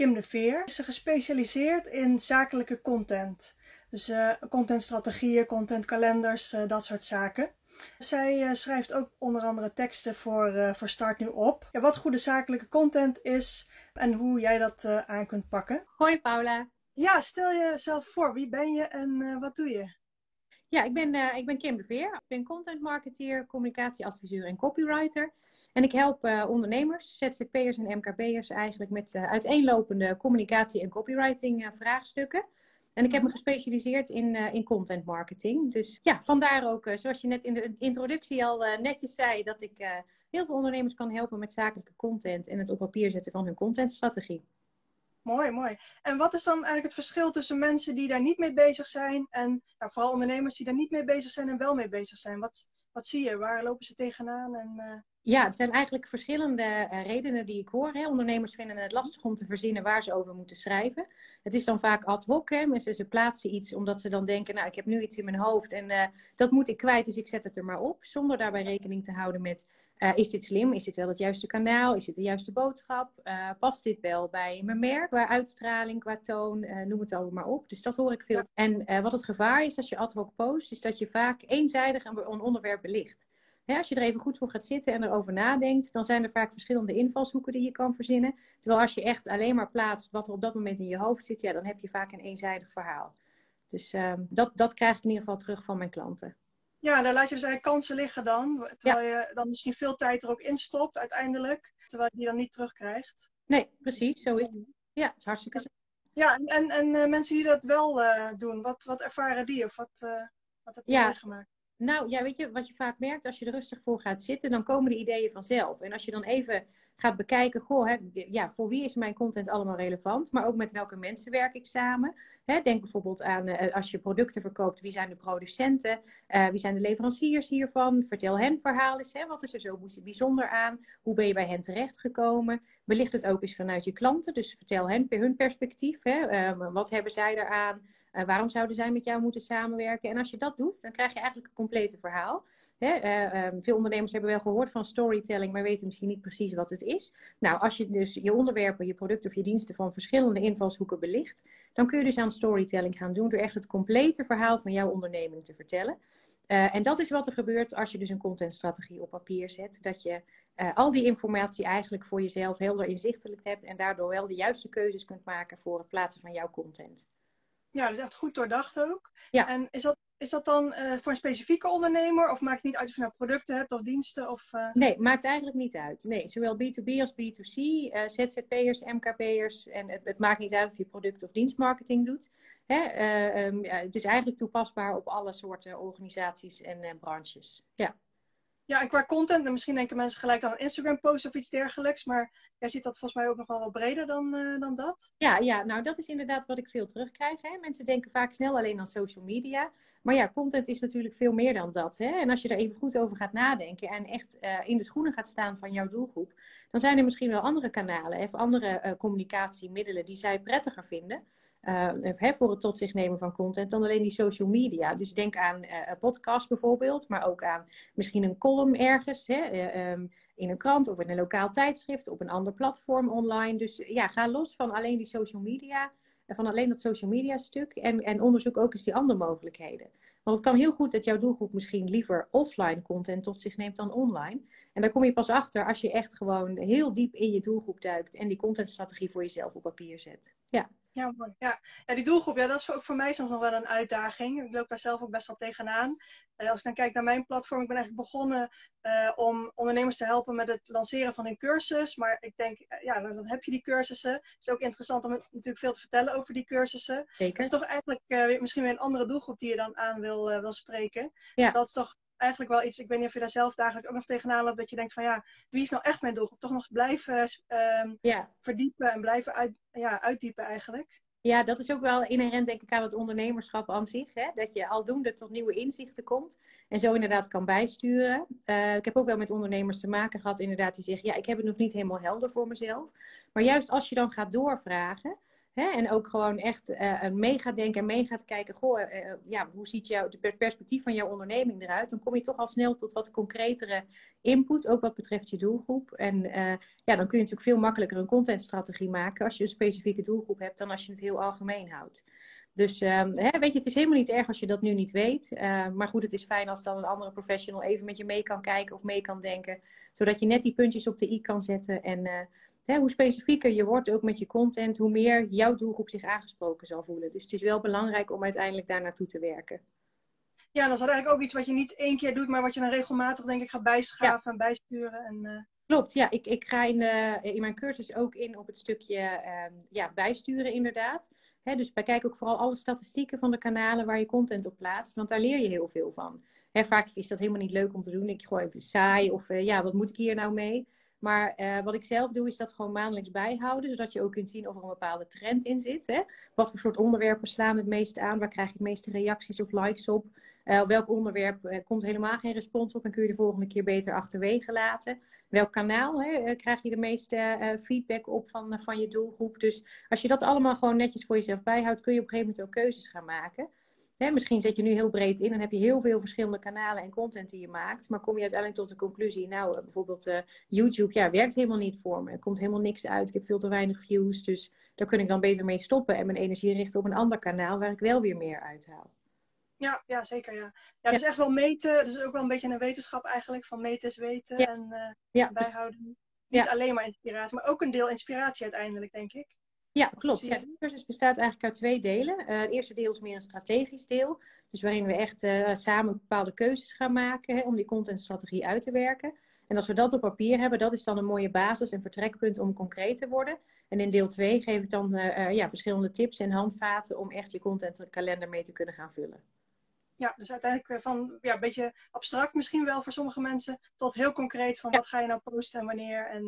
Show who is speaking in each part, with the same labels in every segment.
Speaker 1: Kim de Veer. Ze is gespecialiseerd in zakelijke content. Dus uh, contentstrategieën, contentkalenders, uh, dat soort zaken. Zij uh, schrijft ook onder andere teksten voor, voor Start Nu Op. Ja, wat goede zakelijke content is en hoe jij dat aan kunt pakken.
Speaker 2: Hoi Paula.
Speaker 1: Ja, stel jezelf voor. Wie ben je en wat doe je?
Speaker 2: Ja, ik ben, uh, ik ben Kim de Veer. Ik ben content marketeer, communicatieadviseur en copywriter. En ik help uh, ondernemers, ZZP'ers en MKB'ers eigenlijk met uh, uiteenlopende communicatie- en copywriting vraagstukken. En ik heb me mhm. gespecialiseerd in, in content marketing. Dus ja, vandaar ook, zoals je net in de introductie al netjes zei, dat ik heel veel ondernemers kan helpen met zakelijke content en het op papier zetten van hun contentstrategie.
Speaker 1: Mooi, mooi. En wat is dan eigenlijk het verschil tussen mensen die daar niet mee bezig zijn en nou, vooral ondernemers die daar niet mee bezig zijn en wel mee bezig zijn? Wat, wat zie je? Waar lopen ze tegenaan? En, uh...
Speaker 2: Ja, er zijn eigenlijk verschillende uh, redenen die ik hoor. Hè. Ondernemers vinden het lastig om te verzinnen waar ze over moeten schrijven. Het is dan vaak ad hoc. Hè. Mensen ze plaatsen iets omdat ze dan denken, nou ik heb nu iets in mijn hoofd en uh, dat moet ik kwijt, dus ik zet het er maar op. Zonder daarbij rekening te houden met, is dit slim? Is dit wel het juiste kanaal? Is dit de juiste boodschap? past dit wel bij mijn merk? Qua uitstraling, qua toon, noem het allemaal maar op. Dus dat hoor ik veel. En wat het gevaar is als je ad hoc post, is dat je vaak eenzijdig een onderwerp belicht als je er even goed voor gaat zitten en erover nadenkt, dan zijn er vaak verschillende invalshoeken die je kan verzinnen. Terwijl als je echt alleen maar plaatst wat er op dat moment in je hoofd zit, ja, dan heb je vaak een eenzijdig verhaal. Dus ehm, dat, dat krijg ik in ieder geval terug van mijn klanten.
Speaker 1: Ja, daar laat je dus eigenlijk kansen liggen dan. Terwijl je dan misschien veel tijd er ook in stopt uiteindelijk. Terwijl je die dan niet terugkrijgt.
Speaker 2: Nee, precies. Zo is het. Ja, het is hartstikke zo.
Speaker 1: Ja, en, en, en uh, mensen die dat wel uh, doen, wat, wat ervaren die? Of wat, uh, wat heb je ja. meegemaakt?
Speaker 2: Nou ja, weet je, wat je vaak merkt als je er rustig voor gaat zitten, dan komen de ideeën vanzelf. En als je dan even gaat bekijken, goh, hè, ja, voor wie is mijn content allemaal relevant, maar ook met welke mensen werk ik samen. Hè, denk bijvoorbeeld aan uh, als je producten verkoopt, wie zijn de producenten, uh, wie zijn de leveranciers hiervan, vertel hen verhaal eens, hè, wat is er zo bijzonder aan, hoe ben je bij hen terechtgekomen, belicht het ook eens vanuit je klanten, dus vertel hen hun perspectief, hè, uh, wat hebben zij eraan, uh, waarom zouden zij met jou moeten samenwerken? En als je dat doet, dan krijg je eigenlijk een complete verhaal. Hè? Uh, um, veel ondernemers hebben wel gehoord van storytelling, maar weten misschien niet precies wat het is. Nou, als je dus je onderwerpen, je producten of je diensten van verschillende invalshoeken belicht, dan kun je dus aan storytelling gaan doen door echt het complete verhaal van jouw onderneming te vertellen. Uh, en dat is wat er gebeurt als je dus een contentstrategie op papier zet. Dat je al die informatie eigenlijk voor jezelf helder inzichtelijk hebt en daardoor wel de juiste keuzes kunt maken voor het plaatsen van jouw content.
Speaker 1: Ja, dat is echt goed doordacht ook. Ja. En is dat, is dat dan uh, voor een specifieke ondernemer? Of maakt het niet uit of je nou producten hebt of diensten? Of, uh...
Speaker 2: Nee, maakt eigenlijk niet uit. Nee, zowel B2B als B2C, uh, ZZP'ers, MKP'ers. En het, het, maakt niet uit of je product- of dienstmarketing doet. Hè? Um, ja, het is eigenlijk toepasbaar op alle soorten organisaties en branches. Ja.
Speaker 1: Ja, en qua content, en misschien denken mensen gelijk aan Instagram-post of iets dergelijks. Maar jij ziet dat volgens mij ook nog wel wat breder dan, uh, dan dat.
Speaker 2: Ja, ja, nou dat is inderdaad wat ik veel terugkrijg. Hè? Mensen denken vaak snel alleen aan social media. Maar ja, content is natuurlijk veel meer dan dat. Hè? En als je er even goed over gaat nadenken en echt uh, in de schoenen gaat staan van jouw doelgroep. Dan zijn er misschien wel andere kanalen of andere uh, communicatiemiddelen die zij prettiger vinden. Uh, voor het tot zich nemen van content dan alleen die social media. Dus denk aan uh, podcast bijvoorbeeld, maar ook aan misschien een column ergens hè, uh, um, in een krant of in een lokaal tijdschrift, op een ander platform online. Dus ja, ga los van alleen die social media, van alleen dat social media stuk en, en onderzoek ook eens die andere mogelijkheden. Want het kan heel goed dat jouw doelgroep misschien liever offline content tot zich neemt dan online. En daar kom je pas achter als je echt gewoon heel diep in je doelgroep duikt en die contentstrategie voor jezelf op papier zet. Ja.
Speaker 1: Ja, mooi. Ja. ja, die doelgroep, ja, dat is ook voor mij soms nog wel een uitdaging. Ik loop daar zelf ook best wel tegenaan. Uh, als ik dan kijk naar mijn platform, ik ben eigenlijk begonnen uh, om ondernemers te helpen met het lanceren van hun cursus. Maar ik denk, uh, ja, dan, heb je die cursussen. Het is ook interessant om natuurlijk veel te vertellen over die cursussen. Zeker. Het is toch eigenlijk misschien weer een andere doelgroep die je dan aan wil, wil spreken. Ja. Dus dat is toch eigenlijk wel iets, ik weet niet of je daar zelf dagelijks ook nog tegenaan loopt, dat je denkt van ja, wie is nou echt mijn doelgroep? Toch nog blijven um, ja. verdiepen en blijven uit, ja, uitdiepen eigenlijk.
Speaker 2: Ja, dat is ook wel inherent denk ik aan het ondernemerschap aan zich. Hè? Dat je aldoende tot nieuwe inzichten komt en zo inderdaad kan bijsturen. Uh, ik heb ook wel met ondernemers te maken gehad inderdaad die zeggen... ja, ik heb het nog niet helemaal helder voor mezelf. Maar juist als je dan gaat doorvragen Hè? En ook gewoon echt uh, mee gaat denken en mee gaat kijken. Goh, uh, ja, hoe ziet jouw, het perspectief van jouw onderneming eruit? Dan kom je toch al snel tot wat concretere input, ook wat betreft je doelgroep. En ja, dan kun je natuurlijk veel makkelijker een contentstrategie maken als je een specifieke doelgroep hebt dan als je het heel algemeen houdt. Dus um, hè, weet je, het is helemaal niet erg als je dat nu niet weet. Maar goed, het is fijn als dan een andere professional even met je mee kan kijken of mee kan denken. Zodat je net die puntjes op de i kan zetten. En hè, hoe specifieker je wordt ook met je content, hoe meer jouw doelgroep zich aangesproken zal voelen. Dus het is wel belangrijk om uiteindelijk daar naartoe te werken.
Speaker 1: Ja, dat is eigenlijk ook iets wat je niet één keer doet, maar wat je dan regelmatig denk ik gaat bijschaven ja. en bijsturen. En, uh...
Speaker 2: Klopt, ja. Ik, ik ga in, de, in mijn cursus ook in op het stukje uh, ja, bijsturen inderdaad. He, dus kijken ook vooral alle statistieken van de kanalen waar je content op plaatst, want daar leer je heel veel van. He, vaak is dat helemaal niet leuk om te doen. Ik gooi even saai of uh, ja, wat moet ik hier nou mee? Maar uh, wat ik zelf doe, is dat gewoon maandelijks bijhouden, zodat je ook kunt zien of er een bepaalde trend in zit. Hè? Wat voor soort onderwerpen slaan het meest aan? Waar krijg je het meeste reacties of likes op? Uh, welk onderwerp uh, komt helemaal geen respons op en kun je de volgende keer beter achterwege laten? Welk kanaal hè, krijg je de meeste feedback op van, van je doelgroep? Dus als je dat allemaal gewoon netjes voor jezelf bijhoudt, kun je op een gegeven moment ook keuzes gaan maken. Hè, misschien zet je nu heel breed in en heb je heel veel verschillende kanalen en content die je maakt. Maar kom je uiteindelijk tot de conclusie, nou bijvoorbeeld YouTube, ja, werkt helemaal niet voor me. Er komt helemaal niks uit. Ik heb veel te weinig views. Dus daar kun ik dan beter mee stoppen en mijn energie richten op een ander kanaal waar ik wel weer meer uithaal.
Speaker 1: Ja, ja, zeker. Ja. Ja, dus echt wel meten. Dus ook wel een beetje een wetenschap eigenlijk. Van meten is weten
Speaker 2: ja.
Speaker 1: en uh,
Speaker 2: ja.
Speaker 1: bijhouden. Niet alleen maar inspiratie, maar ook een deel inspiratie uiteindelijk, denk ik.
Speaker 2: Ja, klopt. Ja, de cursus bestaat eigenlijk uit twee delen. Uh, het eerste deel is meer een strategisch deel. Dus waarin we echt uh, samen bepaalde keuzes gaan maken hè, om die contentstrategie uit te werken. En als we dat op papier hebben, dat is dan een mooie basis en vertrekpunt om concreet te worden. En in deel 2 geef ik dan ja, verschillende tips en handvaten om echt je contentkalender mee te kunnen gaan vullen
Speaker 1: ja, dus uiteindelijk van ja, een beetje abstract misschien wel voor sommige mensen, tot heel concreet van wat ga je nou posten en wanneer en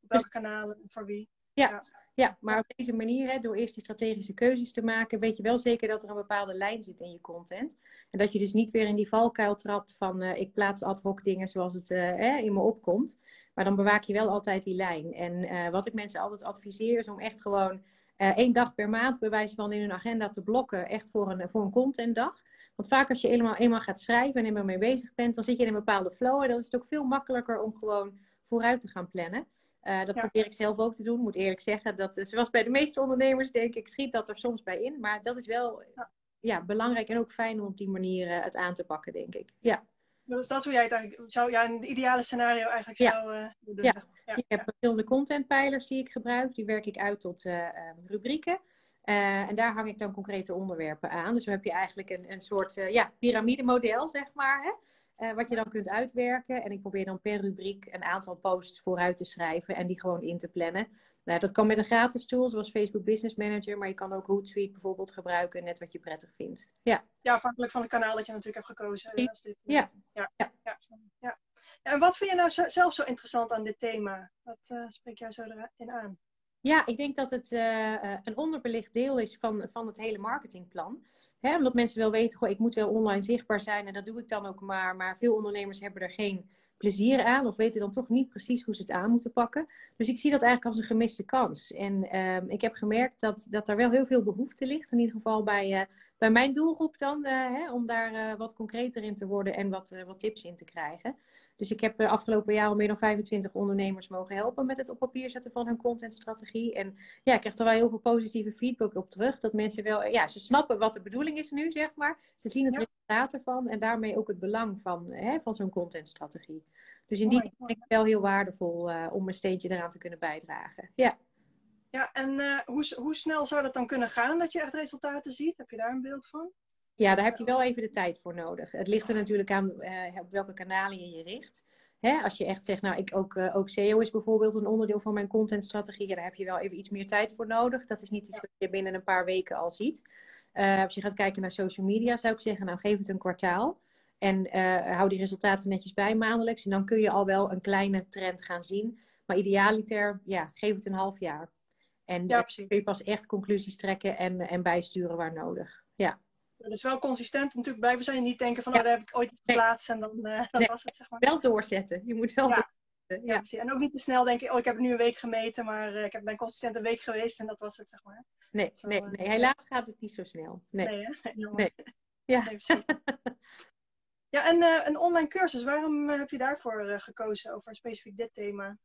Speaker 1: op welke kanalen en voor wie.
Speaker 2: Ja, ja. Ja maar op deze manier, hè, door eerst die strategische keuzes te maken, weet je wel zeker dat er een bepaalde lijn zit in je content. En dat je dus niet weer in die valkuil trapt van uh, ik plaats ad hoc dingen zoals het uh, in me opkomt. Maar dan bewaak je wel altijd die lijn. En wat ik mensen altijd adviseer is om echt gewoon één dag per maand, bij wijze van in hun agenda te blokken, echt voor een, voor een contentdag. Want vaak als je eenmaal, eenmaal gaat schrijven en eenmaal mee bezig bent, dan zit je in een bepaalde flow. En dan is het ook veel makkelijker om gewoon vooruit te gaan plannen. Uh, dat ja. probeer ik zelf ook te doen. Moet eerlijk zeggen, dat, zoals bij de meeste ondernemers, denk ik, schiet dat er soms bij in. Maar dat is wel ja. ja belangrijk en ook fijn om op die manier uh, het aan te pakken, denk ik. Ja.
Speaker 1: Dus dat is hoe jij het eigenlijk zou, ja, in het ideale scenario eigenlijk
Speaker 2: ja.
Speaker 1: zou uh, doen.
Speaker 2: Ja. ja. ik heb verschillende contentpijlers die ik gebruik. Die werk ik uit tot rubrieken. Uh, en daar hang ik dan concrete onderwerpen aan. Dus dan heb je eigenlijk een, een soort uh, ja, piramidemodel, zeg maar. Hè? Uh, wat je dan kunt uitwerken. En ik probeer dan per rubriek een aantal posts vooruit te schrijven en die gewoon in te plannen. Nou, dat kan met een gratis tool zoals Facebook Business Manager, maar je kan ook Hootsuite bijvoorbeeld gebruiken, net wat je prettig vindt. Ja,
Speaker 1: ja afhankelijk van het kanaal dat je natuurlijk hebt gekozen. Dit,
Speaker 2: ja.
Speaker 1: Ja. Ja. Ja. ja. En wat vind je nou zelf zo interessant aan dit thema? Wat spreekt jou zo erin aan?
Speaker 2: Ja, ik denk dat het uh, een onderbelicht deel is van, van het hele marketingplan. Omdat mensen wel weten, goh, ik moet wel online zichtbaar zijn en dat doe ik dan ook maar. Maar veel ondernemers hebben er geen plezier aan of weten dan toch niet precies hoe ze het aan moeten pakken. Dus ik zie dat eigenlijk als een gemiste kans. En uh, ik heb gemerkt dat, dat er wel heel veel behoefte ligt, in ieder geval bij, uh, bij mijn doelgroep dan, uh, hè, om daar wat concreter in te worden en wat, wat tips in te krijgen. Dus ik heb afgelopen jaar al meer dan 25 ondernemers mogen helpen met het op papier zetten van hun contentstrategie. En ja, ik krijg er wel heel veel positieve feedback op terug. Dat mensen wel, ja, ze snappen wat de bedoeling is nu, zeg maar. Ze zien het ja. Resultaat ervan en daarmee ook het belang van, hè, van zo'n contentstrategie. Dus in die zin vind ik het wel heel waardevol uh, om een steentje eraan te kunnen bijdragen. Ja.
Speaker 1: Ja, en uh, hoe, hoe snel zou dat dan kunnen gaan dat je echt resultaten ziet? Heb je daar een beeld van?
Speaker 2: Ja, daar heb je wel even de tijd voor nodig. Het ligt er natuurlijk aan uh, op welke kanalen je je richt. Hè, als je echt zegt, nou, ik ook, uh, ook SEO is bijvoorbeeld een onderdeel van mijn contentstrategie. Ja, daar heb je wel even iets meer tijd voor nodig. Dat is niet iets wat je binnen een paar weken al ziet. Uh, als je gaat kijken naar social media, zou ik zeggen, nou, geef het een kwartaal. En hou die resultaten netjes bij maandelijks. En dan kun je al wel een kleine trend gaan zien. Maar idealiter, ja, geef het een half jaar. En
Speaker 1: ja,
Speaker 2: dan kun je pas echt conclusies trekken en, en bijsturen waar nodig. Ja.
Speaker 1: Dus wel consistent natuurlijk blijven zijn. Niet denken van, ja. oh, daar heb ik ooit iets geplaatst en dan uh, dat
Speaker 2: nee.
Speaker 1: was het, zeg maar.
Speaker 2: Wel doorzetten. Je moet wel
Speaker 1: ja.
Speaker 2: doorzetten.
Speaker 1: Ja. En ook niet te snel denken, oh, ik heb nu een week gemeten, maar uh, ik heb, ben consistent een week geweest en dat was het, zeg maar.
Speaker 2: nee, nee, nee, helaas gaat het niet zo snel. Nee,
Speaker 1: nee,
Speaker 2: nee. Ja.
Speaker 1: precies. ja, en een online cursus, waarom heb je daarvoor gekozen over specifiek dit thema?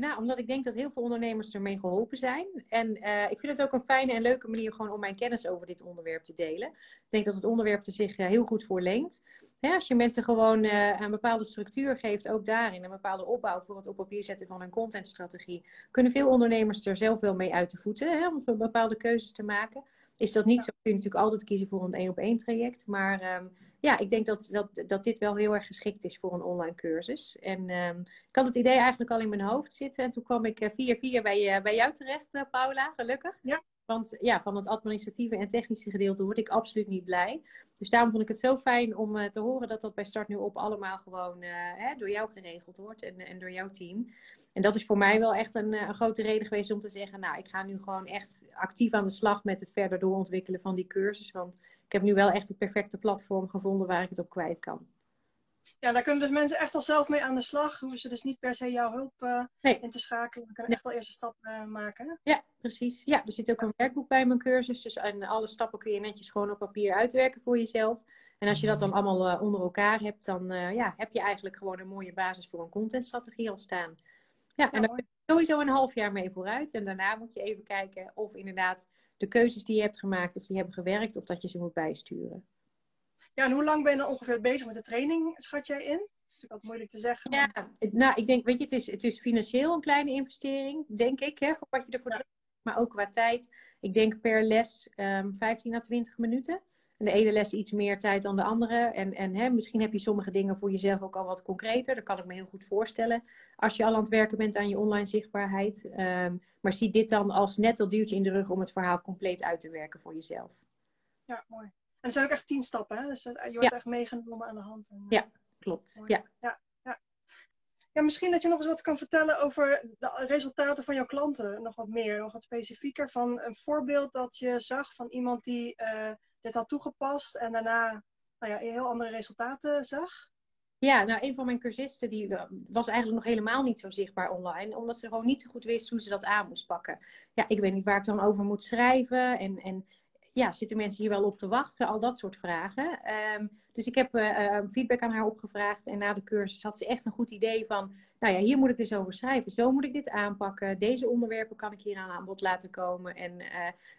Speaker 2: Nou, omdat ik denk dat heel veel ondernemers ermee geholpen zijn. En uh, ik vind het ook een fijne en leuke manier gewoon om mijn kennis over dit onderwerp te delen. Ik denk dat het onderwerp er zich uh, heel goed voor leent. als je mensen gewoon uh, een bepaalde structuur geeft, ook daarin, een bepaalde opbouw voor het op papier zetten van hun contentstrategie, kunnen veel ondernemers er zelf wel mee uit de voeten hè, om bepaalde keuzes te maken. Is dat niet zo, kun je natuurlijk altijd kiezen voor een één op één traject. Maar um, ja, ik denk dat, dat, dat dit wel heel erg geschikt is voor een online cursus. En um, ik had het idee eigenlijk al in mijn hoofd zitten. En toen kwam ik via via bij, uh, bij jou terecht, uh, Paula, gelukkig.
Speaker 1: Ja.
Speaker 2: Want ja, van het administratieve en technische gedeelte word ik absoluut niet blij. Dus daarom vond ik het zo fijn om uh, te horen dat dat bij Start Nu Op allemaal gewoon uh, hè, door jou geregeld wordt en, en door jouw team. En dat is voor mij wel echt een, een, grote reden geweest om te zeggen, nou, ik ga nu gewoon echt actief aan de slag met het verder doorontwikkelen van die cursus. Want ik heb nu wel echt het perfecte platform gevonden waar ik het op kwijt kan.
Speaker 1: Ja, daar kunnen dus mensen echt al zelf mee aan de slag. Hoeven ze dus niet per se jouw hulp uh, nee. in te schakelen. We kunnen nee. echt al eerste stappen uh, maken.
Speaker 2: Ja, precies. Ja, er zit ook een werkboek bij mijn cursus. Dus en alle stappen kun je netjes gewoon op papier uitwerken voor jezelf. En als je dat dan allemaal uh, onder elkaar hebt, dan ja, heb je eigenlijk gewoon een mooie basis voor een contentstrategie al staan. Ja, en daar kun je sowieso een half jaar mee vooruit. En daarna moet je even kijken of inderdaad de keuzes die je hebt gemaakt, of die hebben gewerkt, of dat je ze moet bijsturen.
Speaker 1: Ja, en hoe lang ben je dan ongeveer bezig met de training, schat jij in? Dat is natuurlijk ook moeilijk te zeggen.
Speaker 2: Ja, nou, ik denk, weet je, het is, het is financieel een kleine investering, denk ik, hè, voor wat je ervoor ja. Maar ook qua tijd. Ik denk per les um, ehm, 15 à 20 minuten. En de ene les iets meer tijd dan de andere. En, en hè, misschien heb je sommige dingen voor jezelf ook al wat concreter. Dat kan ik me heel goed voorstellen. Als je al aan het werken bent aan je online zichtbaarheid. Um, maar zie dit dan als net dat duwtje in de rug om het verhaal compleet uit te werken voor jezelf.
Speaker 1: Ja, mooi. En er zijn ook echt tien stappen, hè? Dus je wordt echt meegenomen aan de hand. En,
Speaker 2: ja, klopt. Ja.
Speaker 1: ja. Ja, ja. misschien dat je nog eens wat kan vertellen over de resultaten van jouw klanten. Nog wat meer, nog wat specifieker. Van een voorbeeld dat je zag van iemand die uh, dit had toegepast en daarna nou ja, heel andere resultaten zag.
Speaker 2: Ja, nou, een van mijn cursisten die was eigenlijk nog helemaal niet zo zichtbaar online, omdat ze gewoon niet zo goed wist hoe ze dat aan moest pakken. Ja, ik weet niet waar ik dan over moet schrijven en, en ja, zitten mensen hier wel op te wachten? Al dat soort vragen. Um, dus ik heb uh, feedback aan haar opgevraagd. En na de cursus had ze echt een goed idee van... Nou ja, hier moet ik dus over schrijven. Zo moet ik dit aanpakken. Deze onderwerpen kan ik hier aan bod laten komen. En uh,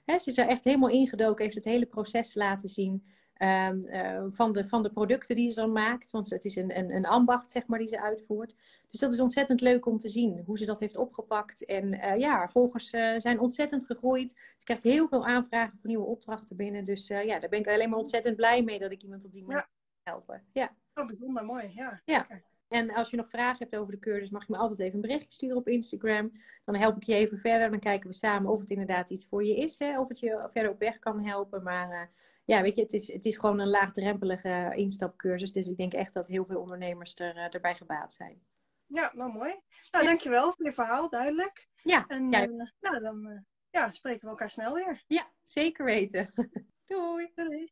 Speaker 2: hè, ze is er echt helemaal ingedoken. Heeft het hele proces laten zien. Um, uh, van, de, van de producten die ze dan maakt. Want het is een, een, een ambacht, zeg maar, die ze uitvoert. Dus dat is ontzettend leuk om te zien hoe ze dat heeft opgepakt. En uh, ja, volgers uh, zijn ontzettend gegroeid. Ze krijgt heel veel aanvragen voor nieuwe opdrachten binnen. Dus ja, daar ben ik alleen maar ontzettend blij mee dat ik iemand op die manier kan helpen. Ja.
Speaker 1: Oh, bijzonder mooi. Ja.
Speaker 2: ja. En als je nog vragen hebt over de cursus, mag je me altijd even een berichtje sturen op Instagram. Dan help ik je even verder. Dan kijken we samen of het inderdaad iets voor je is. Hè? Of het je verder op weg kan helpen. Maar uh, ja, weet je, het is, het is gewoon een laagdrempelige instapcursus. Dus ik denk echt dat heel veel ondernemers er, uh, erbij gebaat zijn.
Speaker 1: Ja, nou mooi. Nou, ja. dankjewel voor je verhaal, duidelijk.
Speaker 2: Ja.
Speaker 1: En ja. Uh, nou, dan ja, spreken we elkaar snel weer.
Speaker 2: Ja, zeker weten. Doei.
Speaker 1: Doei.